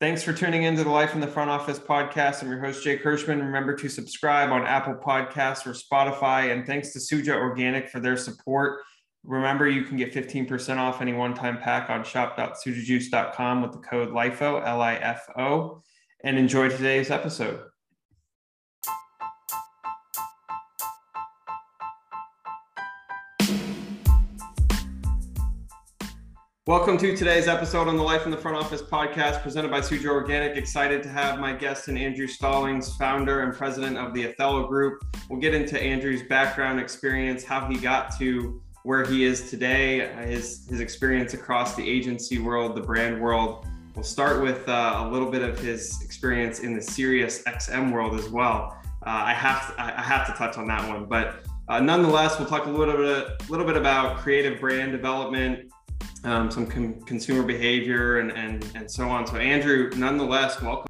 Thanks for tuning into the Life in the Front Office podcast. I'm your host, Jake Hirschman. Remember to subscribe on Apple Podcasts or Spotify. And thanks to Suja Organic for their support. Remember, you can get 15% off any one time pack on shop.sujajuice.com with the code LIFO, L I F O. And enjoy today's episode. Welcome to today's episode on the Life in the Front Office podcast presented by Suja Organic. Excited to have my guest and Andrew Stallings, founder and president of the Othello Group. We'll get into Andrew's background experience, how he got to where he is today, his, his experience across the agency world, the brand world. We'll start with uh, a little bit of his experience in the Sirius XM world as well. Uh, I have to, I have to touch on that one, but uh, nonetheless, we'll talk a little bit, a little bit about creative brand development, um, some com- consumer behavior and, and, and so on. So, Andrew, nonetheless, welcome.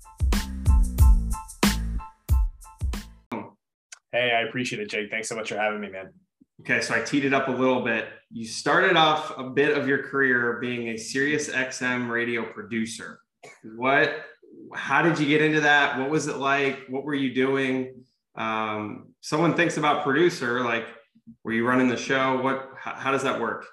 Hey, I appreciate it, Jake. Thanks so much for having me, man. Okay, so I teed it up a little bit. You started off a bit of your career being a Sirius XM radio producer. What, how did you get into that? What was it like? What were you doing? Um, someone thinks about producer, like, were you running the show? What, how, how does that work?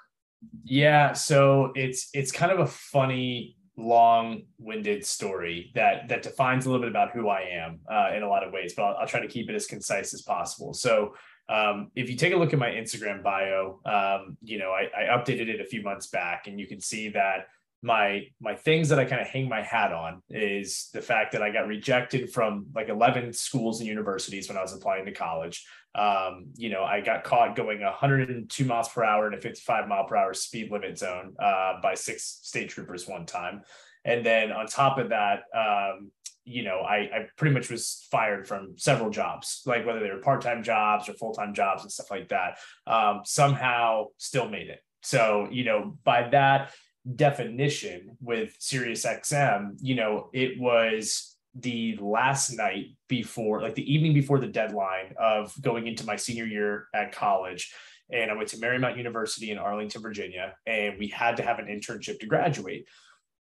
Yeah, so it's it's kind of a funny, long-winded story that that defines a little bit about who I am uh, in a lot of ways, but I'll, I'll, try to keep it as concise as possible. So, um, if you take a look at my Instagram bio, um, you know, I, I updated it a few months back, and you can see that my my things that I kind of hang my hat on is the fact that I got rejected from like 11 schools and universities when I was applying to college. Um, you know, I got caught going 102 miles per hour in a 55 mile per hour speed limit zone uh, by six state troopers one time. And then on top of that, um, you know, I, I pretty much was fired from several jobs, like whether they were part time jobs or full time jobs and stuff like that. Um, somehow still made it. So, you know, by that definition with Sirius XM, you know, it was the last night before, like the evening before the deadline of going into my senior year at college. And I went to Marymount University in Arlington, Virginia, and we had to have an internship to graduate.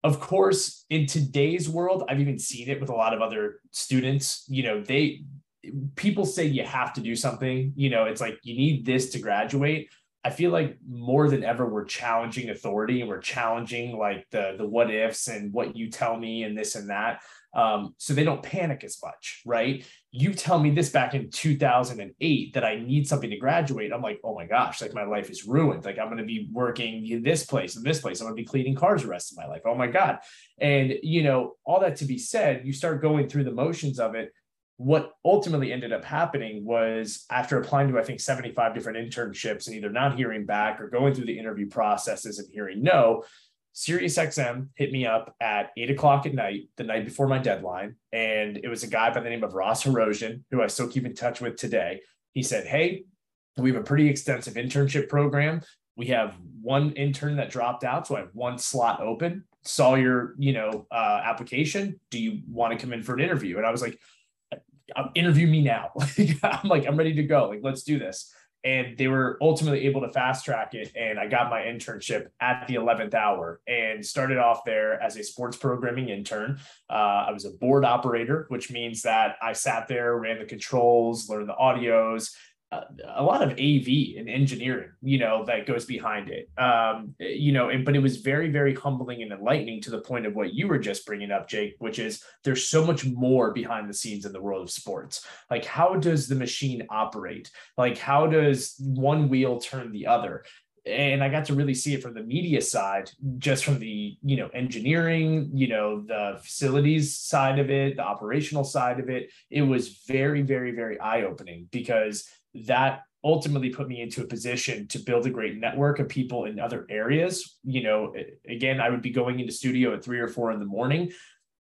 Of course, in today's world, I've even seen it with a lot of other students. You know, they people say you have to do something. You know, it's like you need this to graduate. I feel like more than ever we're challenging authority and we're challenging like the the what ifs and what you tell me and this and that um, so they don't panic as much, right? You tell me this back in 2008 that I need something to graduate. I'm like, oh my gosh, like my life is ruined. Like I'm going to be working in this place and this place. I'm going to be cleaning cars the rest of my life. Oh my God. And, you know, all that to be said, you start going through the motions of it. What ultimately ended up happening was after applying to, I think, 75 different internships and either not hearing back or going through the interview processes and hearing no, SiriusXM hit me up at eight o'clock at night, the night before my deadline. And it was a guy by the name of Ross Herosian, who I still keep in touch with today. He said, Hey, we have a pretty extensive internship program. We have one intern that dropped out, so I have one slot open. Saw your, you know, uh, application. Do you want to come in for an interview? And I was like, uh, interview me now. I'm like, I'm ready to go. Like, let's do this and they were ultimately able to fast track it and i got my internship at the 11th hour and started off there as a sports programming intern uh, i was a board operator which means that i sat there ran the controls learned the audios a lot of AV and engineering, you know, that goes behind it. Um, you know, and, but it was very, very humbling and enlightening to the point of what you were just bringing up, Jake, which is there's so much more behind the scenes in the world of sports. Like, how does the machine operate? Like, how does one wheel turn the other? and I got to really see it from the media side, just from the you know engineering, you know the facilities side of it, the operational side of it. It was very, very, very eye opening because that ultimately put me into a position to build a great network of people in other areas. You know, again, I would be going into studio at three or four in the morning.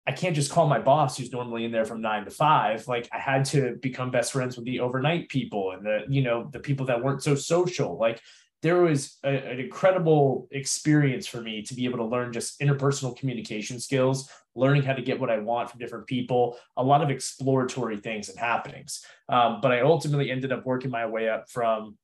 I can't just call my boss who's normally in there from nine to five. Like I had to become best friends with the overnight people and the, you know, the people that weren't so social. Like there was a, an incredible experience for me to be able to learn just interpersonal communication skills, learning how to get what I want from different people, a lot of exploratory things and happenings. Um, but I ultimately ended up working my way up from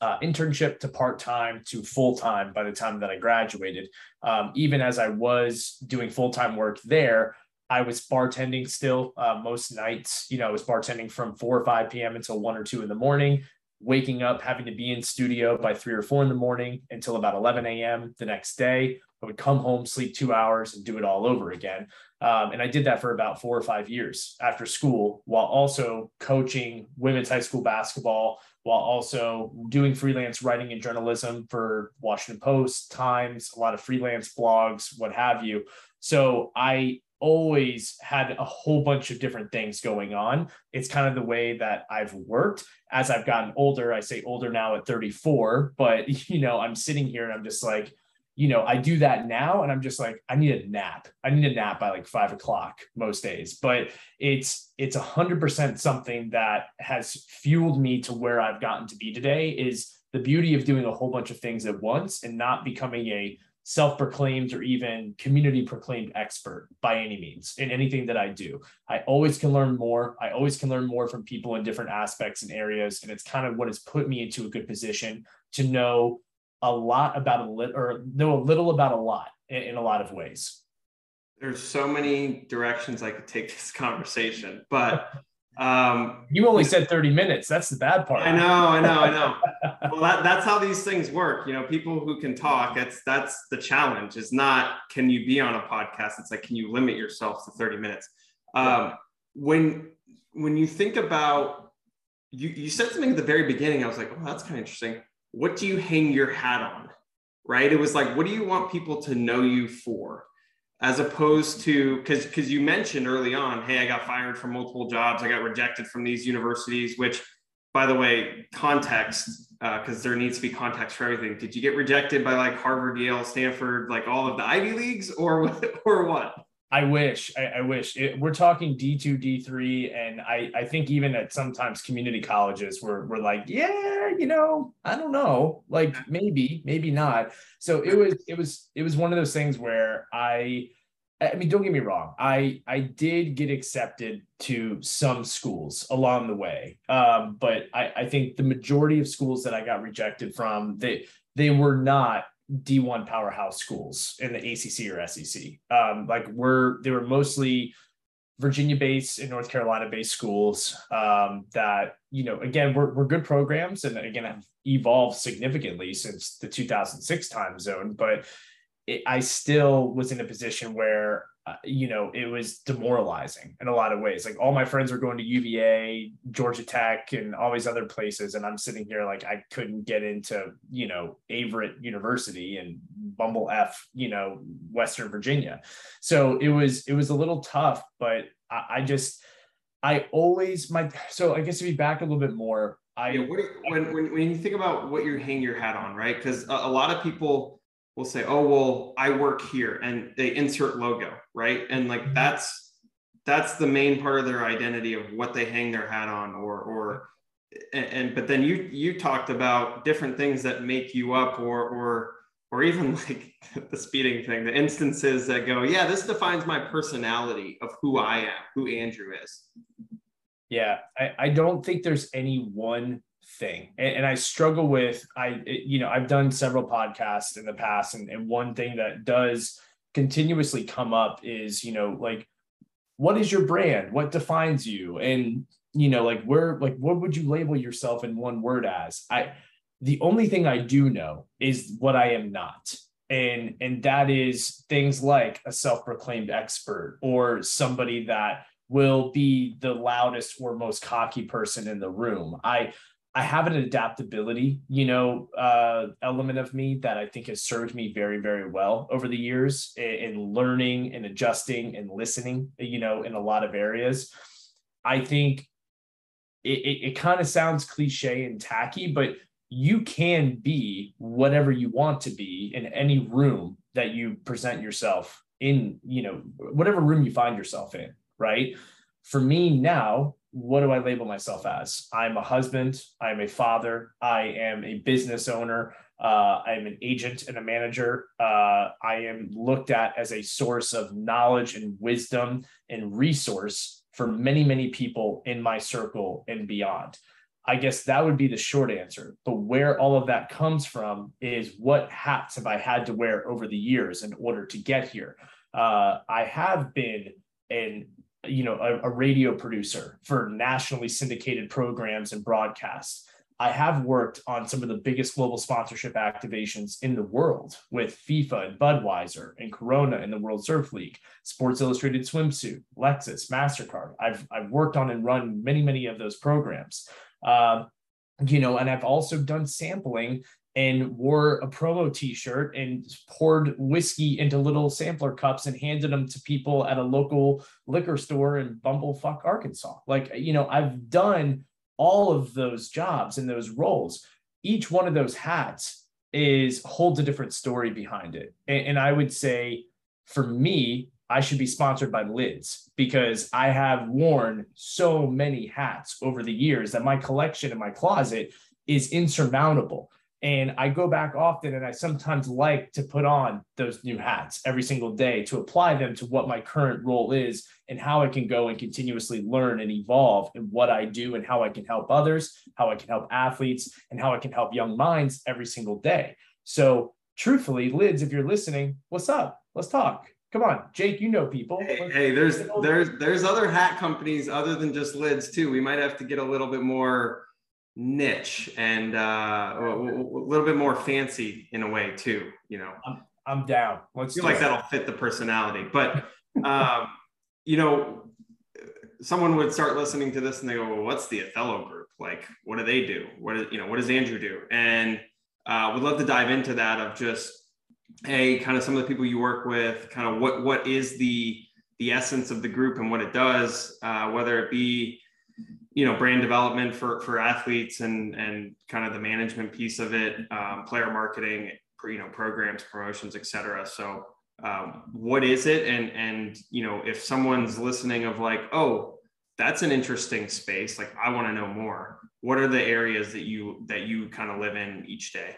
uh, internship to part time to full time by the time that I graduated. Um, even as I was doing full time work there, I was bartending still uh, most nights. You know, I was bartending from 4 or 5 p.m. until 1 or 2 in the morning, waking up, having to be in studio by 3 or 4 in the morning until about 11 a.m. the next day. I would come home, sleep two hours, and do it all over again. Um, and I did that for about four or five years after school, while also coaching women's high school basketball, while also doing freelance writing and journalism for Washington Post, Times, a lot of freelance blogs, what have you. So I always had a whole bunch of different things going on. It's kind of the way that I've worked as I've gotten older. I say older now at 34, but you know, I'm sitting here and I'm just like, you know, I do that now and I'm just like, I need a nap. I need a nap by like five o'clock most days. But it's it's a hundred percent something that has fueled me to where I've gotten to be today is the beauty of doing a whole bunch of things at once and not becoming a self-proclaimed or even community proclaimed expert by any means in anything that I do. I always can learn more. I always can learn more from people in different aspects and areas. And it's kind of what has put me into a good position to know a lot about a little or know a little about a lot in, in a lot of ways. There's so many directions I could take this conversation, but um, you only said 30 minutes. That's the bad part. I know, I know, I know. well, that, that's how these things work. You know, people who can talk, it's that's the challenge. Is not can you be on a podcast? It's like can you limit yourself to 30 minutes? Um, when when you think about you, you said something at the very beginning. I was like, oh, that's kind of interesting what do you hang your hat on? Right? It was like, what do you want people to know you for? As opposed to because because you mentioned early on, hey, I got fired from multiple jobs, I got rejected from these universities, which by the way, context, because uh, there needs to be context for everything. Did you get rejected by like Harvard, Yale, Stanford, like all of the Ivy Leagues, or or what? I wish, I, I wish it, we're talking D2, D3. And I, I think even at sometimes community colleges, we're, we're like, yeah, you know, I don't know, like maybe, maybe not. So it was, it was, it was one of those things where I, I mean, don't get me wrong. I I did get accepted to some schools along the way, um, but I, I think the majority of schools that I got rejected from they they were not D1 powerhouse schools in the ACC or SEC. Um, like we're they were mostly Virginia based and North Carolina based schools um, that you know again were, were good programs and again have evolved significantly since the 2006 time zone, but it, I still was in a position where uh, you know, it was demoralizing in a lot of ways. Like all my friends were going to UVA, Georgia Tech, and all these other places. And I'm sitting here like I couldn't get into, you know, Averett University and Bumble F, you know, Western Virginia. So it was, it was a little tough, but I, I just, I always, my, so I guess to be back a little bit more, I, yeah, what, when, when, when you think about what you hang your hat on, right? Because a, a lot of people, will say, oh, well, I work here and they insert logo, right? And like mm-hmm. that's that's the main part of their identity of what they hang their hat on or or and, and but then you you talked about different things that make you up or or or even like the speeding thing, the instances that go, yeah, this defines my personality of who I am, who Andrew is. Yeah, I, I don't think there's any one thing and, and, i struggle with i you know i've done several podcasts in the past and, and one thing that does continuously come up is you know like what is your brand? What defines you? And you know like where like what would you label yourself in one word as? I the only thing i do know is what i am not. And and that is things like a self-proclaimed expert or somebody that will be the loudest or most cocky person in the room. I I have an adaptability, you know, uh, element of me that I think has served me very, very well over the years in, in learning and adjusting and listening, you know, in a lot of areas. I think it, it, it kind of sounds cliche and tacky, but you can be whatever you want to be in any room that you present yourself in, you know, whatever room you find yourself in, right? For me now, what do I label myself as? I'm a husband. I'm a father. I am a business owner. Uh, I'm an agent and a manager. Uh, I am looked at as a source of knowledge and wisdom and resource for many, many people in my circle and beyond. I guess that would be the short answer. But where all of that comes from is what hats have I had to wear over the years in order to get here? Uh, I have been and you know a, a radio producer for nationally syndicated programs and broadcasts I have worked on some of the biggest global sponsorship activations in the world with FIFA and Budweiser and Corona and the World Surf League, Sports Illustrated Swimsuit, Lexus, MasterCard. I've, I've worked on and run many, many of those programs. Uh, you know, and I've also done sampling and wore a promo t-shirt and poured whiskey into little sampler cups and handed them to people at a local liquor store in Bumblefuck, Arkansas. Like, you know, I've done all of those jobs and those roles, each one of those hats is holds a different story behind it. And, and I would say for me, I should be sponsored by Lids because I have worn so many hats over the years that my collection in my closet is insurmountable. And I go back often and I sometimes like to put on those new hats every single day to apply them to what my current role is and how I can go and continuously learn and evolve in what I do and how I can help others, how I can help athletes, and how I can help young minds every single day. So, truthfully, Lids, if you're listening, what's up? Let's talk. Come on, Jake, you know people. Hey, hey there's there's there's other hat companies other than just Lids too. We might have to get a little bit more niche and uh, a, a, little bit more fancy in a way too. You know, I'm, I'm down. Let's feel like it. that'll fit the personality. But um, you know, someone would start listening to this and they go, well, "What's the Othello Group? Like, what do they do? What is, you know, what does Andrew do?" And uh, would love to dive into that of just a kind of some of the people you work with, kind of what what is the the essence of the group and what it does, uh, whether it be you know brand development for for athletes and and kind of the management piece of it um, player marketing you know programs promotions etc so um, what is it? And and you know if someone's listening of like oh that's an interesting space like i want to know more what are the areas that you that you kind of live in each day?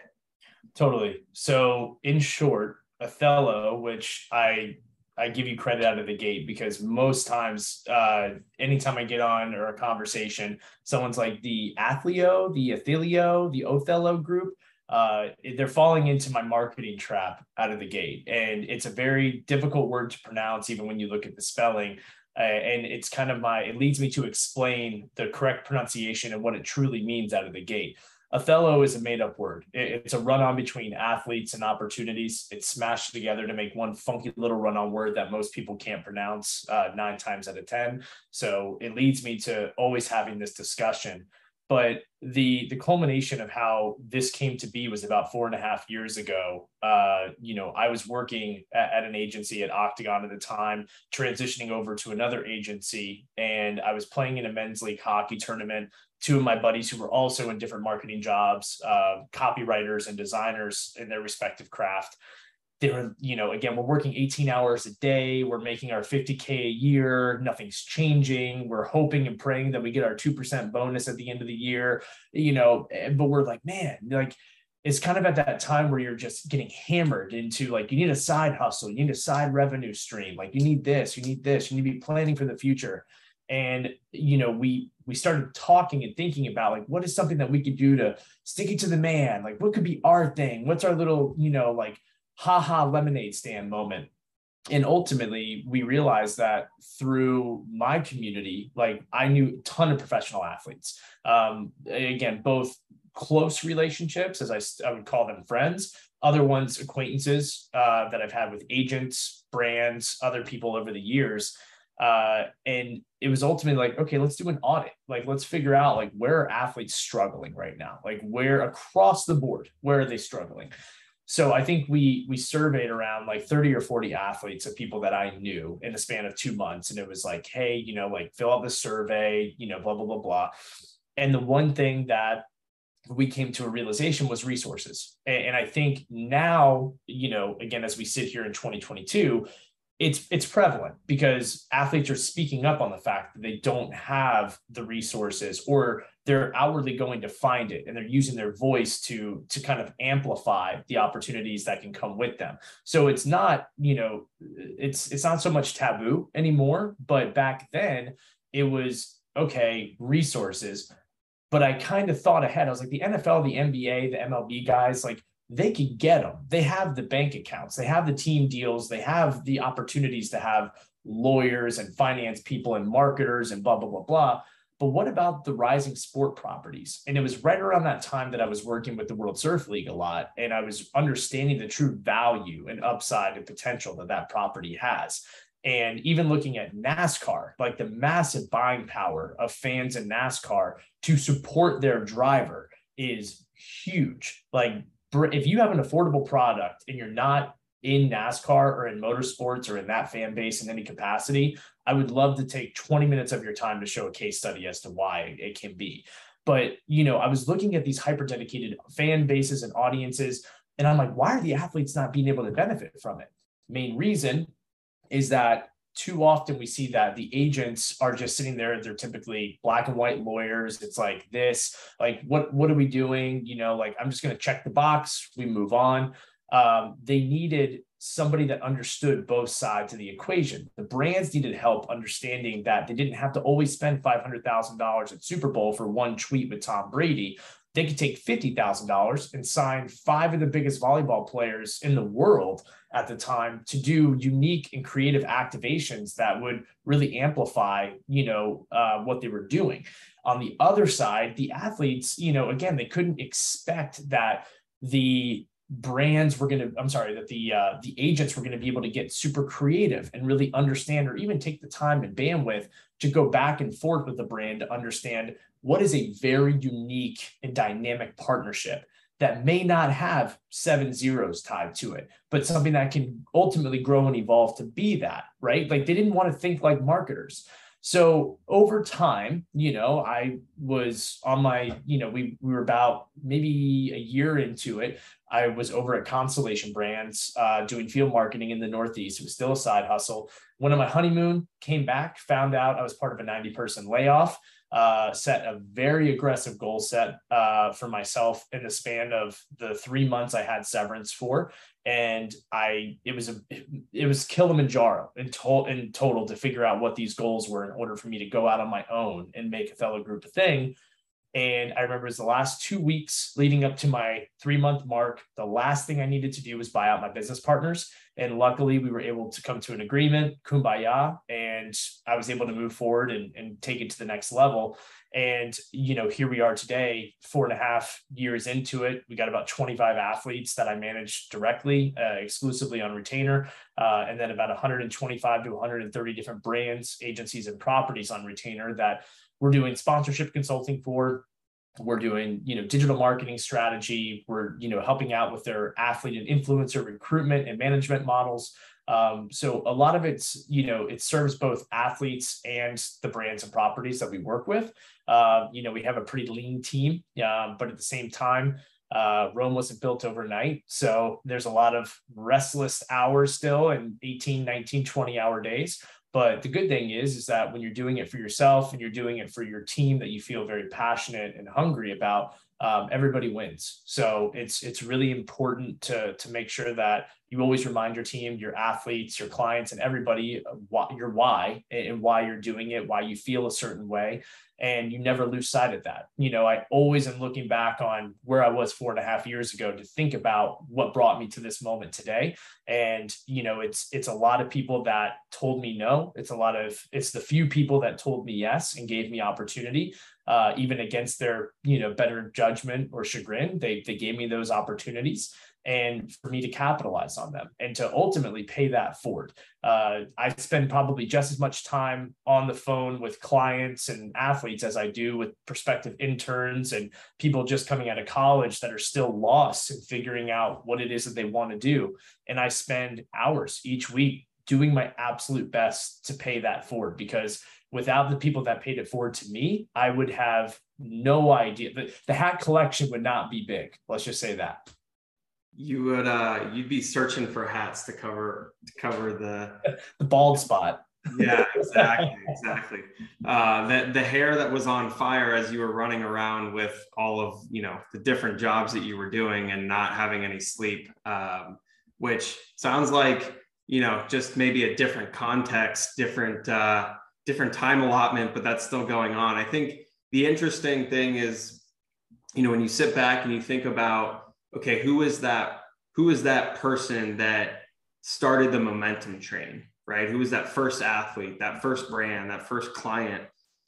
Totally. So in short othello which i I give you credit out of the gate because most times, uh, anytime I get on or a conversation, someone's like the Athleo, the Athelio, the Othello group. Uh, they're falling into my marketing trap out of the gate. And it's a very difficult word to pronounce, even when you look at the spelling. Uh, and it's kind of my, it leads me to explain the correct pronunciation and what it truly means out of the gate. Othello is a made up word. It's a run on between athletes and opportunities. It's smashed together to make one funky little run on word that most people can't pronounce uh, nine times out of 10. So it leads me to always having this discussion. But the the culmination of how this came to be was about four and a half years ago. Uh, you know, I was working at, at an agency at Octagon at the time, transitioning over to another agency, and I was playing in a men's league hockey tournament two of my buddies who were also in different marketing jobs, uh, copywriters and designers in their respective craft. They were, you know, again, we're working 18 hours a day. We're making our 50K a year. Nothing's changing. We're hoping and praying that we get our 2% bonus at the end of the year, you know, but we're like, man, like, it's kind of at that time where you're just getting hammered into like you need a side hustle, you need a side revenue stream, like you need this, you need this, you need to be planning for the future and you know we we started talking and thinking about like what is something that we could do to stick it to the man? Like what could be our thing? What's our little you know like haha lemonade stand moment? And ultimately we realized that through my community like i knew a ton of professional athletes. Um, again both close relationships as I, I would call them friends other ones acquaintances uh, that i've had with agents brands other people over the years uh, and it was ultimately like, okay, let's do an audit. Like, let's figure out like where are athletes struggling right now? Like, where across the board, where are they struggling? So I think we we surveyed around like 30 or 40 athletes of people that I knew in the span of two months. And it was like, hey, you know, like fill out the survey, you know, blah, blah, blah, blah. And the one thing that we came to a realization was resources. And, and I think now, you know, again, as we sit here in 2022, it's it's prevalent because athletes are speaking up on the fact that they don't have the resources or they're outwardly going to find it and they're using their voice to to kind of amplify the opportunities that can come with them. So it's not you know it's it's not so much taboo anymore but back then it was okay resources. But i kind of thought ahead. I was like the nfl the nba the mlb guys like they could get them. They have the bank accounts, they have the team deals, they have the opportunities to have lawyers and finance people and marketers and blah, blah, blah, blah. But what about the rising sport properties? And it was right around that time that I was working with the World Surf League a lot, and I was understanding the true value and upside and potential that that property has. And even looking at NASCAR, like the massive buying power of fans in NASCAR to support their driver is huge. Like, if you have an affordable product and you're not in NASCAR or in motorsports or in that fan base in any capacity, I would love to take 20 minutes of your time to show a case study as to why it can be. But, you know, I was looking at these hyper dedicated fan bases and audiences, and I'm like, why are the athletes not being able to benefit from it? Main reason is that too often we see that the agents are just sitting there they're typically black and white lawyers it's like this like what what are we doing you know like i'm just going to check the box we move on um, they needed somebody that understood both sides of the equation. The brands needed help understanding that they didn't have to always spend $500,000 at Super Bowl for one tweet with Tom Brady. They could take $50,000 and sign five of the biggest volleyball players in the world at the time to do unique and creative activations that would really amplify, you know, uh, what they were doing. On the other side, the athletes, you know, again, they couldn't expect that the brands were going to i'm sorry that the uh, the agents were going to be able to get super creative and really understand or even take the time and bandwidth to go back and forth with the brand to understand what is a very unique and dynamic partnership that may not have seven zeros tied to it but something that can ultimately grow and evolve to be that right? Like they didn't want to think like marketers so over time, you know, I was on my, you know, we, we were about maybe a year into it. I was over at Constellation Brands uh, doing field marketing in the Northeast. It was still a side hustle. Went on my honeymoon, came back, found out I was part of a 90 person layoff uh, set a very aggressive goal set uh, for myself in the span of the three months I had severance for, and I it was a it was Kilimanjaro in, to- in total to figure out what these goals were in order for me to go out on my own and make Othello Group a thing. And I remember it was the last two weeks leading up to my three month mark. The last thing I needed to do was buy out my business partners. And luckily, we were able to come to an agreement, kumbaya, and I was able to move forward and, and take it to the next level. And, you know, here we are today, four and a half years into it. We got about 25 athletes that I manage directly, uh, exclusively on retainer, uh, and then about 125 to 130 different brands, agencies, and properties on retainer that we're doing sponsorship consulting for we're doing you know digital marketing strategy we're you know helping out with their athlete and influencer recruitment and management models um, so a lot of it's you know it serves both athletes and the brands and properties that we work with uh, you know we have a pretty lean team uh, but at the same time uh, Rome wasn't built overnight. So there's a lot of restless hours still and 18, 19, 20 hour days. But the good thing is, is that when you're doing it for yourself and you're doing it for your team that you feel very passionate and hungry about, um, everybody wins. So it's it's really important to to make sure that you always remind your team, your athletes, your clients, and everybody what your why and why you're doing it, why you feel a certain way, and you never lose sight of that. You know, I always am looking back on where I was four and a half years ago to think about what brought me to this moment today. And you know, it's it's a lot of people that told me no. It's a lot of it's the few people that told me yes and gave me opportunity. Uh, even against their you know better judgment or chagrin, they they gave me those opportunities and for me to capitalize on them and to ultimately pay that forward. Uh, I spend probably just as much time on the phone with clients and athletes as I do with prospective interns and people just coming out of college that are still lost and figuring out what it is that they want to do. And I spend hours each week doing my absolute best to pay that forward because without the people that paid it forward to me, I would have no idea. The, the hat collection would not be big. Let's just say that you would uh you'd be searching for hats to cover to cover the the bald spot. Yeah exactly exactly. Uh the, the hair that was on fire as you were running around with all of you know the different jobs that you were doing and not having any sleep um which sounds like you know just maybe a different context different uh different time allotment but that's still going on. I think the interesting thing is you know when you sit back and you think about okay, who is that? Who is that person that started the momentum train, right? Who was that first athlete, that first brand, that first client?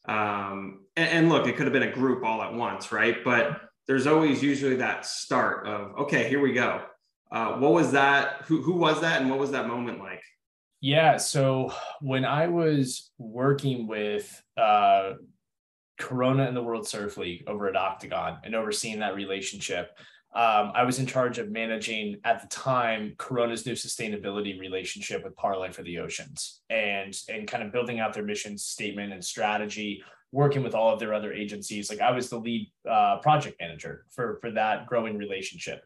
Um, and, and look, it could have been a group all at once, right? But there's always usually that start of, okay, here we go. Uh, what was that? Who, who was that? And what was that moment like? Yeah. So when I was working with uh, Corona and the World Surf League over at Octagon and overseeing that relationship, um, I was in charge of managing at the time Corona's new sustainability relationship with Parlay for the Oceans and and kind of building out their mission statement and strategy, working with all of their other agencies. Like I was the lead uh, project manager for for that growing relationship.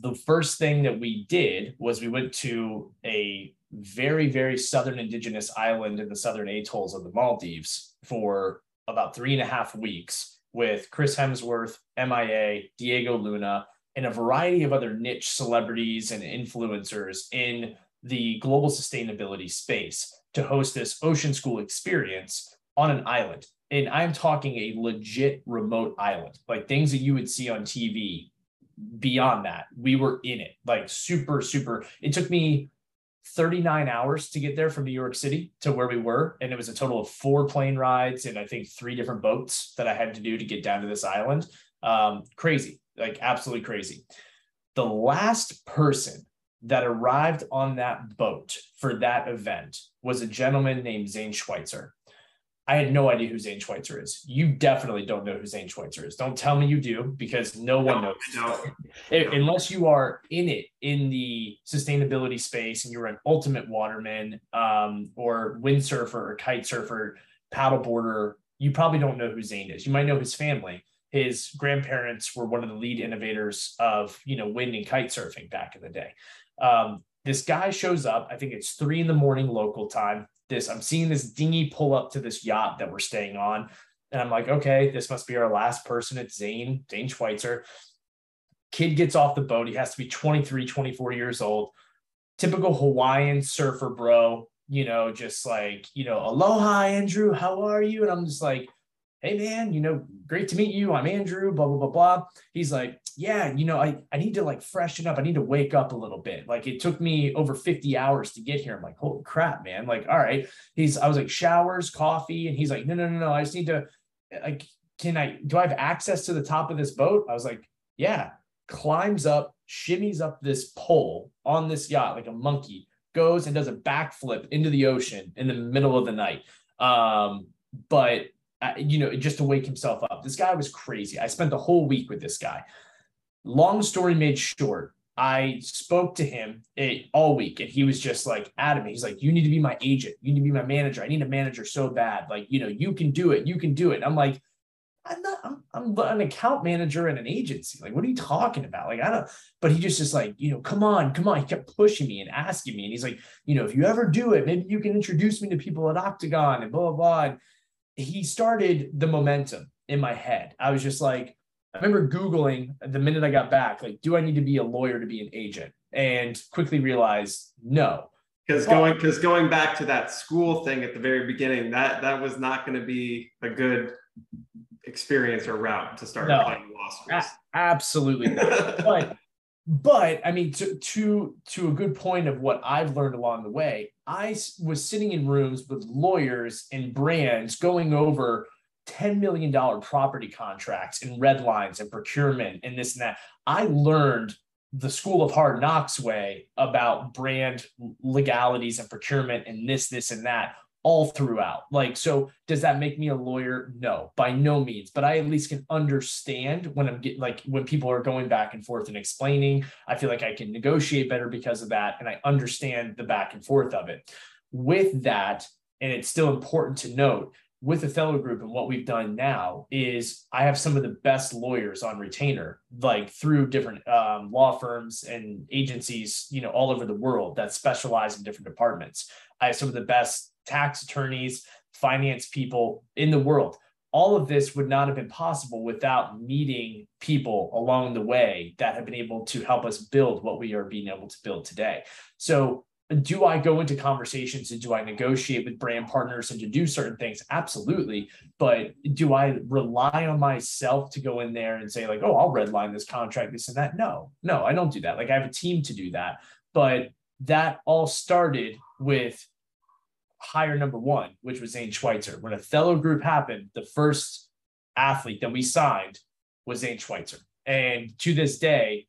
The first thing that we did was we went to a very very southern indigenous island in the southern atolls of the Maldives for about three and a half weeks with Chris Hemsworth, MIA, Diego Luna, and a variety of other niche celebrities and influencers in the global sustainability space to host this ocean school experience on an island. And I'm talking a legit remote island, like things that you would see on TV. Beyond that, we were in it, like super, super. It took me 39 hours to get there from New York City to where we were. And it was a total of four plane rides and I think three different boats that I had to do to get down to this island. Um, crazy, like absolutely crazy. The last person that arrived on that boat for that event was a gentleman named Zane Schweitzer. I had no idea who Zane Schweitzer is. You definitely don't know who Zane Schweitzer is. Don't tell me you do because no one knows. No. Unless you are in it in the sustainability space and you're an ultimate waterman um, or windsurfer or kite surfer, paddleboarder, you probably don't know who Zane is. You might know his family. His grandparents were one of the lead innovators of you know wind and kite surfing back in the day. Um, this guy shows up. I think it's three in the morning local time this i'm seeing this dinghy pull up to this yacht that we're staying on. And i'm like okay this must be our last person. It's zane zane schweitzer. Kid gets off the boat. He has to be 23 24 years old. Typical hawaiian surfer bro you know just like you know aloha andrew. How are you? And i'm just like hey man, you know, great to meet you. I'm Andrew, blah, blah, blah, blah. He's like, yeah, you know, I, I need to like freshen up. I need to wake up a little bit. Like it took me over 50 hours to get here. I'm like, holy crap, man. Like, all right. He's, I was like, showers, coffee. And he's like, no, no, no, no. I just need to, like, can I, do I have access to the top of this boat? I was like, yeah. Climbs up, shimmies up this pole on this yacht like a monkey, goes and does a backflip into the ocean in the middle of the night. Um, but uh, you know, just to wake himself up. This guy was crazy. I spent the whole week with this guy. Long story made short, I spoke to him eh, all week and he was just like adamant. He's like, You need to be my agent. You need to be my manager. I need a manager so bad. Like, you know, you can do it. You can do it. I'm like, I'm not, I'm, I'm an account manager in an agency. Like, what are you talking about? Like, I don't, but he just, just like, you know, come on, come on. He kept pushing me and asking me. And he's like, you know, if you ever do it, maybe you can introduce me to people at Octagon and blah, blah, blah. And he started the momentum in my head. I was just like, I remember Googling the minute I got back, like, do I need to be a lawyer to be an agent? And quickly realized no. Because going because going back to that school thing at the very beginning, that that was not going to be a good experience or route to start no, applying law schools. A- absolutely not. but but I mean, to to to a good point of what I've learned along the way, I was sitting in rooms with lawyers and brands going over $10 million property contracts and red lines and procurement and this and that. I learned the school of hard knocks way about brand legalities and procurement and this, this, and that all throughout. Like, so does that make me a lawyer? No, by no means. But I at least can understand when I'm getting like when people are going back and forth and explaining. I feel like I can negotiate better because of that. And I understand the back and forth of it. With that, and it's still important to note with Othello Group and what we've done now is I have some of the best lawyers on retainer, like through different um, law firms and agencies, you know, all over the world that specialize in different departments. I have some of the best tax attorneys, finance people in the world. All of this would not have been possible without meeting people along the way that have been able to help us build what we are being able to build today. So, do I go into conversations and do I negotiate with brand partners and to do certain things? Absolutely. But do I rely on myself to go in there and say, like, oh, I'll redline this contract, this and that? No, no, I don't do that. Like, I have a team to do that. But that all started with hire number one, which was Zane Schweitzer. When Othello Group happened, the first athlete that we signed was Zane Schweitzer. And to this day,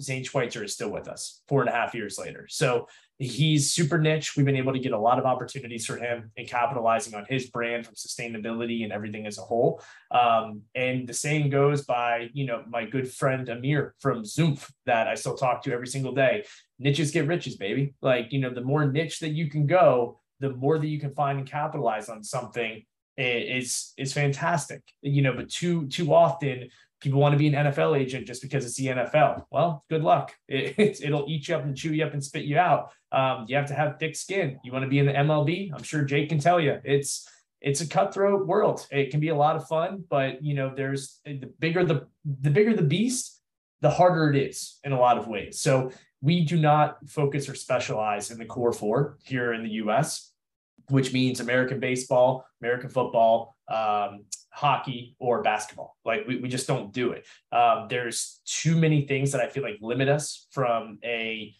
Zane Schweitzer is still with us four and a half years later. So he's super niche. We've been able to get a lot of opportunities for him and capitalizing on his brand from sustainability and everything as a whole. Um, and the same goes by, you know, my good friend Amir from Zoomf that I still talk to every single day. Niches get riches, baby. Like, you know, the more niche that you can go, the more that you can find and capitalize on something is is fantastic. You know, but too too often people want to be an NFL agent just because it's the NFL. Well, good luck. It, it'll eat you up and chew you up and spit you out. Um, you have to have thick skin. You want to be in the MLB? I'm sure Jake can tell you it's it's a cutthroat world. It can be a lot of fun, but you know, there's the bigger the the bigger the beast, the harder it is in a lot of ways. So we do not focus or specialize in the core four here in the U.S., which means American baseball, American football, um, hockey or basketball. Like we, we just don't do it. Um, there's too many things that I feel like limit us from a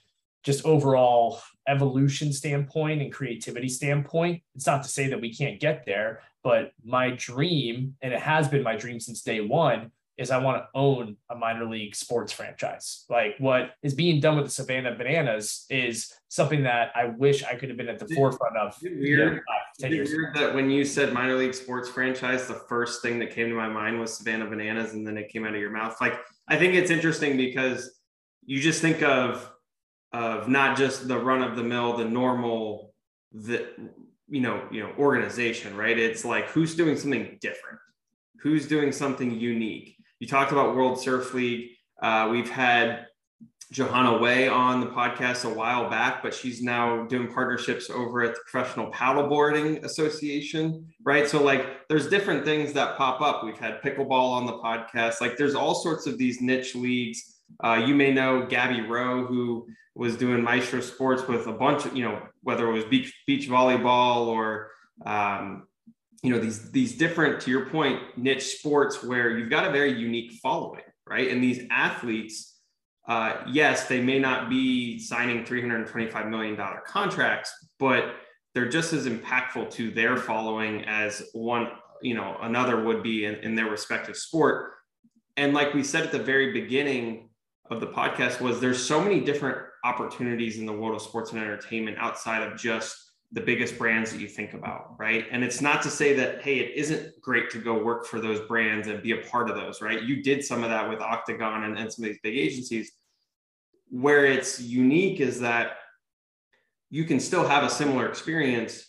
just overall evolution standpoint and creativity standpoint. It's not to say that we can't get there, but my dream, and it has been my dream since day one, is I want to own a minor league sports franchise. Like what is being done with the Savannah Bananas is something that I wish I could have been at the forefront of. Weird. You know, five, weird that when you said minor league sports franchise, the first thing that came to my mind was Savannah Bananas, and then it came out of your mouth. Like I think it's interesting because you just think of of not just the run of the mill, the normal, the you know you know organization, right? It's like who's doing something different, who's doing something unique you talked about World Surf League. Uh, we've had Johanna Way on the podcast a while back, but she's now doing partnerships over at the Professional Paddleboarding Association, right? So, like, there's different things that pop up. We've had pickleball on the podcast. Like, there's all sorts of these niche leagues. Uh, you may know Gabby Rowe, who was doing Maestro Sports with a bunch of, you know, whether it was beach, beach volleyball or um, you know these these different to your point niche sports where you've got a very unique following right? And these athletes uh, yes they may not be signing 325 million dollar contracts but they're just as impactful to their following as one you know another would be in, in their respective sport. And like we said at the very beginning of the podcast was there's so many different opportunities in the world of sports and entertainment outside of just the biggest brands that you think about, right? And it's not to say that, hey, it isn't great to go work for those brands and be a part of those, right? You did some of that with Octagon and, and some of these big agencies. Where it's unique is that you can still have a similar experience,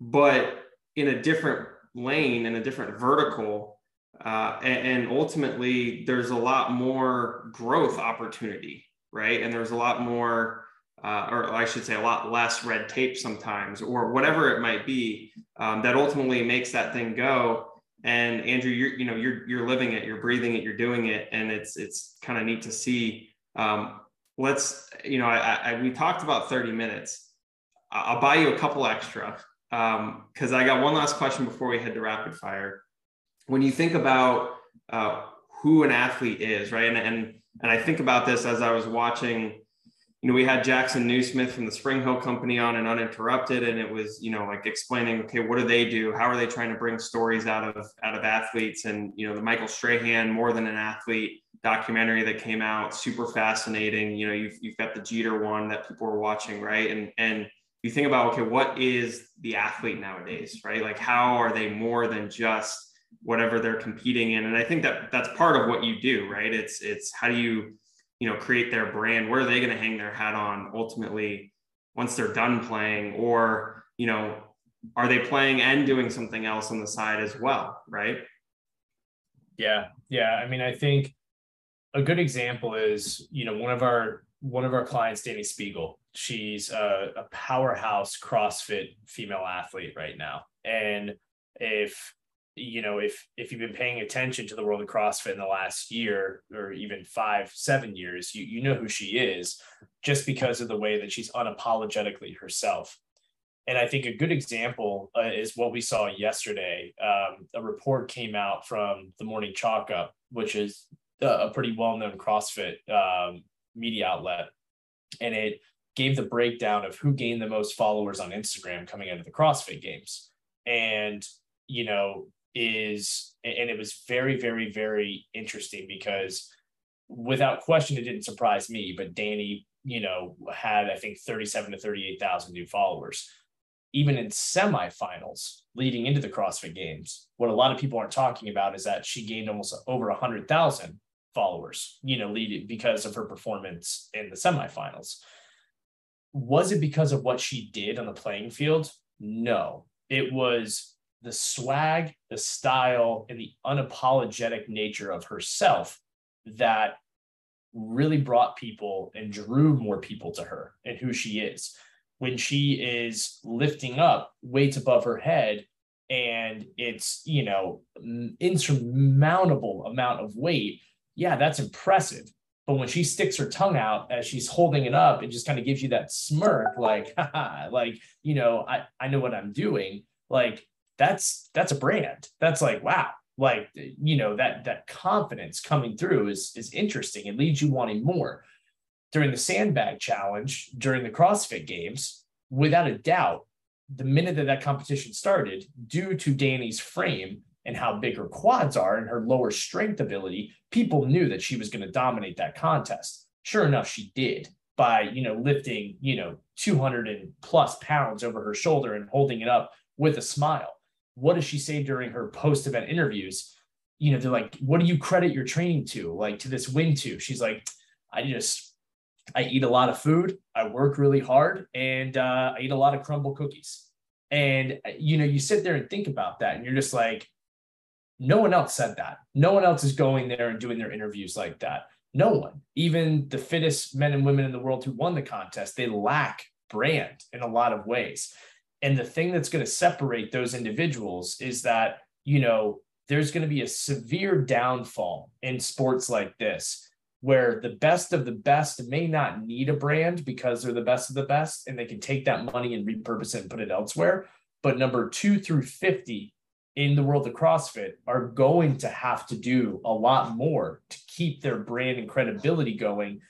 but in a different lane, in a different vertical. Uh, and, and ultimately, there's a lot more growth opportunity, right? And there's a lot more uh, or I should say, a lot less red tape sometimes, or whatever it might be, um, that ultimately makes that thing go. And Andrew, you're you know you're you're living it, you're breathing it, you're doing it, and it's it's kind of neat to see. Um, let's you know, I, I, we talked about 30 minutes. I'll buy you a couple extra because um, I got one last question before we head to rapid fire. When you think about uh, who an athlete is, right, and and and I think about this as I was watching you know, we had Jackson Newsmith from the Spring Hill Company on and uninterrupted, and it was, you know, like explaining, okay, what do they do? How are they trying to bring stories out of out of athletes? And you know, the Michael Strahan More Than an Athlete documentary that came out, super fascinating. You know, you've you've got the Jeter one that people are watching, right? And and you think about, okay, what is the athlete nowadays, right? Like, how are they more than just whatever they're competing in? And I think that that's part of what you do, right? It's it's how do you you know create their brand where are they going to hang their hat on ultimately once they're done playing? Or you know are they playing and doing something else on the side as well right? Yeah yeah. I mean i think a good example is you know one of our one of our clients Dani Speegle. She's a, a powerhouse crossfit female athlete right now. And if you know if if you've been paying attention to the world of crossfit in the last year or even five seven years you you know who she is just because of the way that she's unapologetically herself. And i think a good example uh, is what we saw yesterday. Um, a report came out from the morning chalk up which is a, pretty well-known crossfit um, media outlet. And it gave the breakdown of who gained the most followers on Instagram coming out of the CrossFit games. And, you know, is, and it was very, very, very interesting because without question, it didn't surprise me, but Dani, you know, had, I think, 37 to 38,000 new followers. Even in semifinals leading into the CrossFit games, what a lot of people aren't talking about is that she gained almost over 100,000 followers, you know, leading because of her performance in the semifinals. Was it because of what she did on the playing field? No, it was the swag, the style, and the unapologetic nature of herself that really brought people and drew more people to her and who she is. When she is lifting up weights above her head and it's, you know, insurmountable amount of weight, yeah, that's impressive. But when she sticks her tongue out as she's holding it up, it just kind of gives you that smirk, like, like, you know, I, I know what I'm doing. Like that's that's a brand. That's like, wow, like you know, that that confidence coming through is is interesting. It leads you wanting more. During the sandbag challenge, during the CrossFit games, without a doubt, the minute that that competition started, due to Dani's frame, and how big her quads are and her lower strength ability, people knew that she was going to dominate that contest. Sure enough, she did by, you know, lifting, you know, 200 and plus pounds over her shoulder and holding it up with a smile. What does she say during her post event interviews? You know, they're like, what do you credit your training to? Like to this win to? She's like, I just, I eat a lot of food. I work really hard and uh, I eat a lot of Crumbl cookies. And, you know, you sit there and think about that and you're just like, no one else said that. No one else is going there and doing their interviews like that. No one, even the fittest men and women in the world who won the contest, they lack brand in a lot of ways. And the thing that's going to separate those individuals is that, you know, there's going to be a severe downfall in sports like this where the best of the best may not need a brand because they're the best of the best and they can take that money and repurpose it and put it elsewhere. But number two through 50 in the world of CrossFit are going to have to do a lot more to keep their brand and credibility going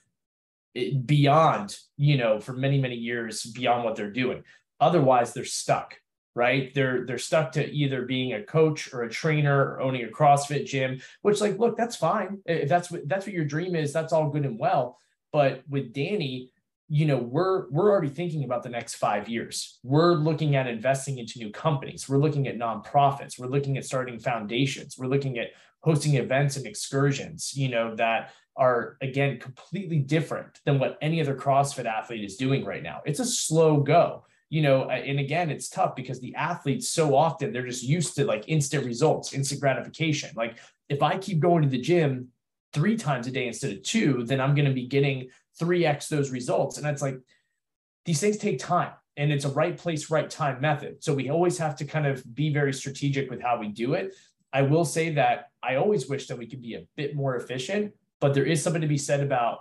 eh, beyond, you know, for many, many years beyond what they're doing. Otherwise, they're stuck, right? They're they're stuck to either being a coach or a trainer or owning a CrossFit gym, which like, look, that's fine. If that's what that's what your dream is, that's all good and well. But with Dani, you know we're we're already thinking about the next five years we're looking at investing into new companies we're looking at nonprofits we're looking at starting foundations we're looking at hosting events and excursions you know that are again completely different than what any other crossfit athlete is doing right now it's a slow go you know and again it's tough because the athletes so often they're just used to like instant results instant gratification like if i keep going to the gym three times a day instead of two then i'm going to be getting 3x those results. And it's like these things take time and it's a right place, right time method. So we always have to kind of be very strategic with how we do it. I will say that I always wish that we could be a bit more efficient, but there is something to be said about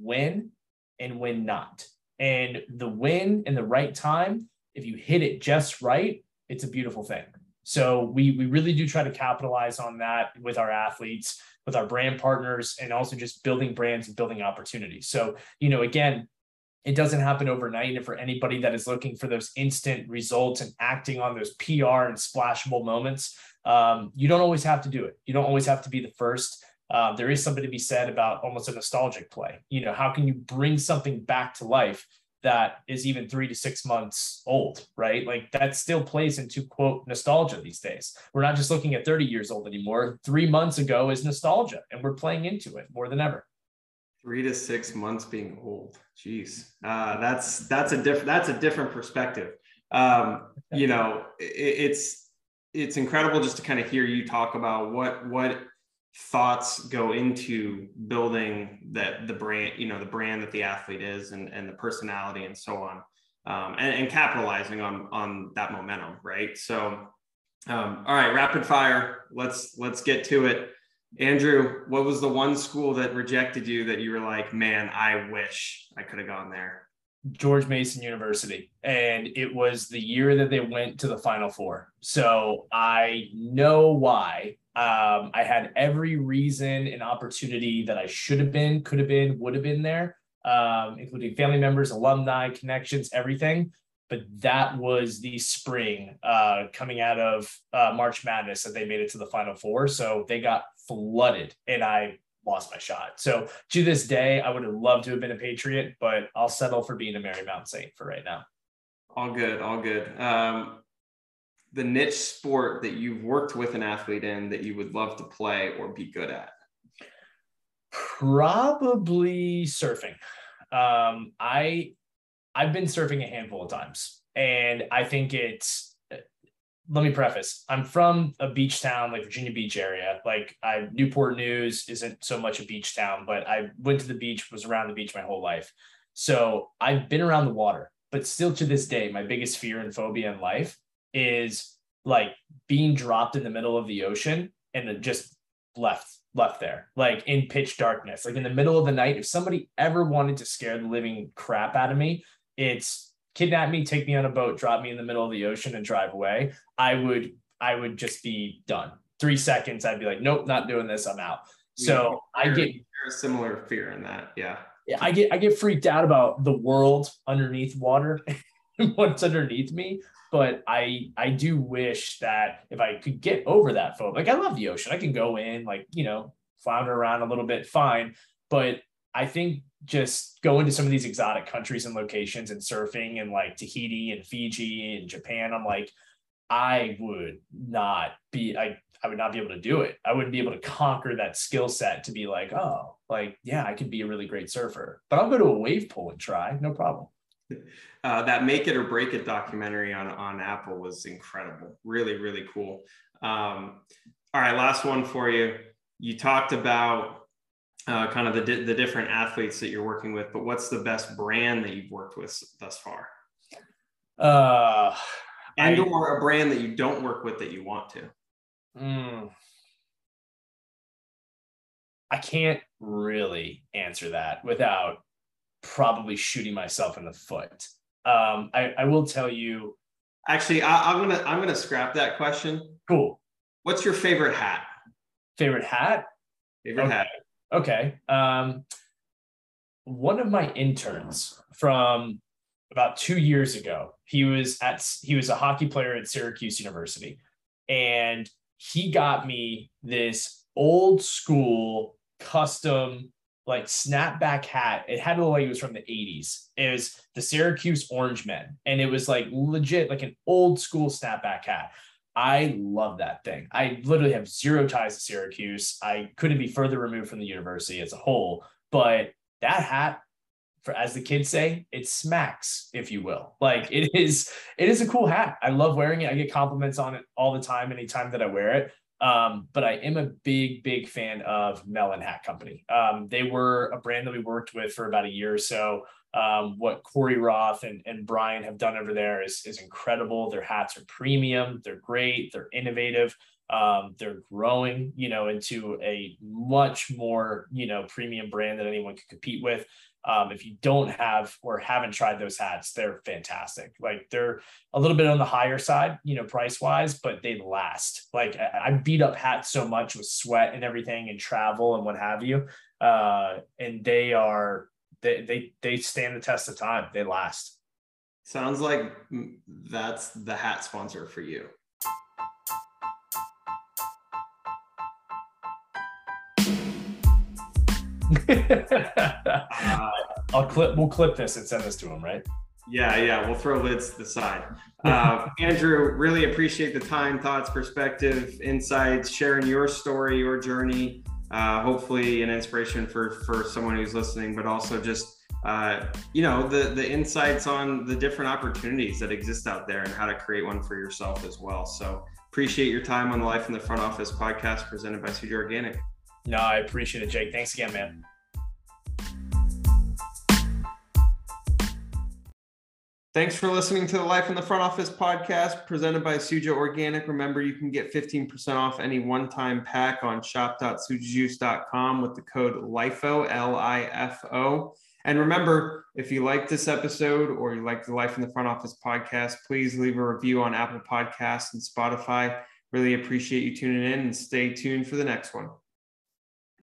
when and when not. And the when and the right time, if you hit it just right, it's a beautiful thing. So we we really do try to capitalize on that with our athletes with our brand partners and also just building brands and building opportunities. So, you know, again, it doesn't happen overnight. And for anybody that is looking for those instant results and acting on those PR and splashable moments, um, you don't always have to do it. You don't always have to be the first. Uh, there is something to be said about almost a nostalgic play. You know, how can you bring something back to life that is even three to six months old, right? Like that still plays into quote nostalgia these days. We're not just looking at 30 years old anymore. Three months ago is nostalgia, and we're playing into it more than ever. Three to six months being old. Jeez, uh, that's that's a different that's a different perspective. Um, you know, it, it's it's incredible just to kind of hear you talk about what what thoughts go into building that the brand you know the brand that the athlete is and, and the personality and so on um, and, and, capitalizing on on that momentum right? So um, all right rapid fire. Let's let's get to it. Andrew what was the one school that rejected you that you were like man i wish i could have gone there George Mason University, and it was the year that they went to the Final Four. So I know why. Um, I had every reason and opportunity that I should have been, could have been, would have been there. um, including family members, alumni, connections, everything. But that was the spring uh, coming out of uh, March Madness that they made it to the Final Four. So they got flooded, and I lost my shot. So to this day, I would have loved to have been a Patriot, but I'll settle for being a Marymount Saint for right now. All good, all good. Um, the niche sport that you've worked with an athlete in that you would love to play or be good at? Probably surfing. Um, I I've been surfing a handful of times, and I think it's. Let me preface: I'm from a beach town, like Virginia Beach area. Like I, Newport News isn't so much a beach town, but I went to the beach, was around the beach my whole life, so I've been around the water. But still, to this day, my biggest fear and phobia in life is like being dropped in the middle of the ocean and then just left left there like in pitch darkness like in the middle of the night if somebody ever wanted to scare the living crap out of me it's kidnap me take me on a boat drop me in the middle of the ocean and drive away i would i would just be done three seconds i'd be like nope not doing this i'm out so yeah, i get a similar fear in that yeah yeah i get i get freaked out about the world underneath water what's underneath me but I I do wish that if I could get over that phobia, like I love the ocean, I can go in, like you know, flounder around a little bit, fine. But I think just going to some of these exotic countries and locations and surfing and like Tahiti and Fiji and Japan, I'm like, I would not be I I would not be able to do it. I wouldn't be able to conquer that skill set to be like, oh, like yeah, I could be a really great surfer. But I'll go to a wave pool and try, no problem. uh, that Make It or Break It documentary on, on Apple was incredible. Really, really cool. Um, all right, last one for you. You talked about uh, kind of the, di- the different athletes that you're working with, but what's the best brand that you've worked with thus far? Uh, and I, or a brand that you don't work with that you want to? Mm, I can't really answer that without probably shooting myself in the foot. Um, I, I will tell you. Actually, I, am gonna I'm gonna scrap that question. Cool. What's your favorite hat? Favorite hat? Favorite okay. hat. Okay. Um, one of my interns from about two years ago, he was at he was a hockey player at Syracuse University, and he got me this old school custom like snapback hat. It had to look like it was from the 80s. It was the Syracuse Orange Men. And it was like legit, like an old school snapback hat. I love that thing. I literally have zero ties to Syracuse. I couldn't be further removed from the university as a whole. But that hat, for as the kids say, it smacks, if you will. Like it is, it is a cool hat. I love wearing it. I get compliments on it all the time, anytime that I wear it. Um, but I am a big, big fan of Melin Hat Company. Um, they were a brand that we worked with for about a year or so. Um, what Corey Roth and, and Brian have done over there is, is incredible. Their hats are premium, they're great, they're innovative. Um, they're growing, you know, into a much more, you know, premium brand that anyone could compete with. Um, if you don't have or haven't tried those hats, they're fantastic. Like they're a little bit on the higher side, you know, price wise, but they last. Like I, I beat up hats so much with sweat and everything and travel and what have you. Uh, and they are they they they stand the test of time. They last. Sounds like that's the hat sponsor for you. uh, I'll clip. We'll clip this and send this to him, right? Yeah, yeah. We'll throw lids to the side. Uh, Andrew, really appreciate the time, thoughts, perspective, insights, sharing your story, your journey. Uh, hopefully, an inspiration for for someone who's listening, but also just uh, you know the the insights on the different opportunities that exist out there and how to create one for yourself as well. So appreciate your time on the Life in the Front Office podcast presented by Suja Organic. No, I appreciate it, Jake. Thanks again, man. Thanks for listening to the Life in the Front Office podcast presented by Suja Organic. Remember, you can get 15% off any one time pack on shop.sujajuice.com with the code LIFO, L I F O. And remember, if you like this episode or you like the Life in the Front Office podcast, please leave a review on Apple Podcasts and Spotify. Really appreciate you tuning in and stay tuned for the next one.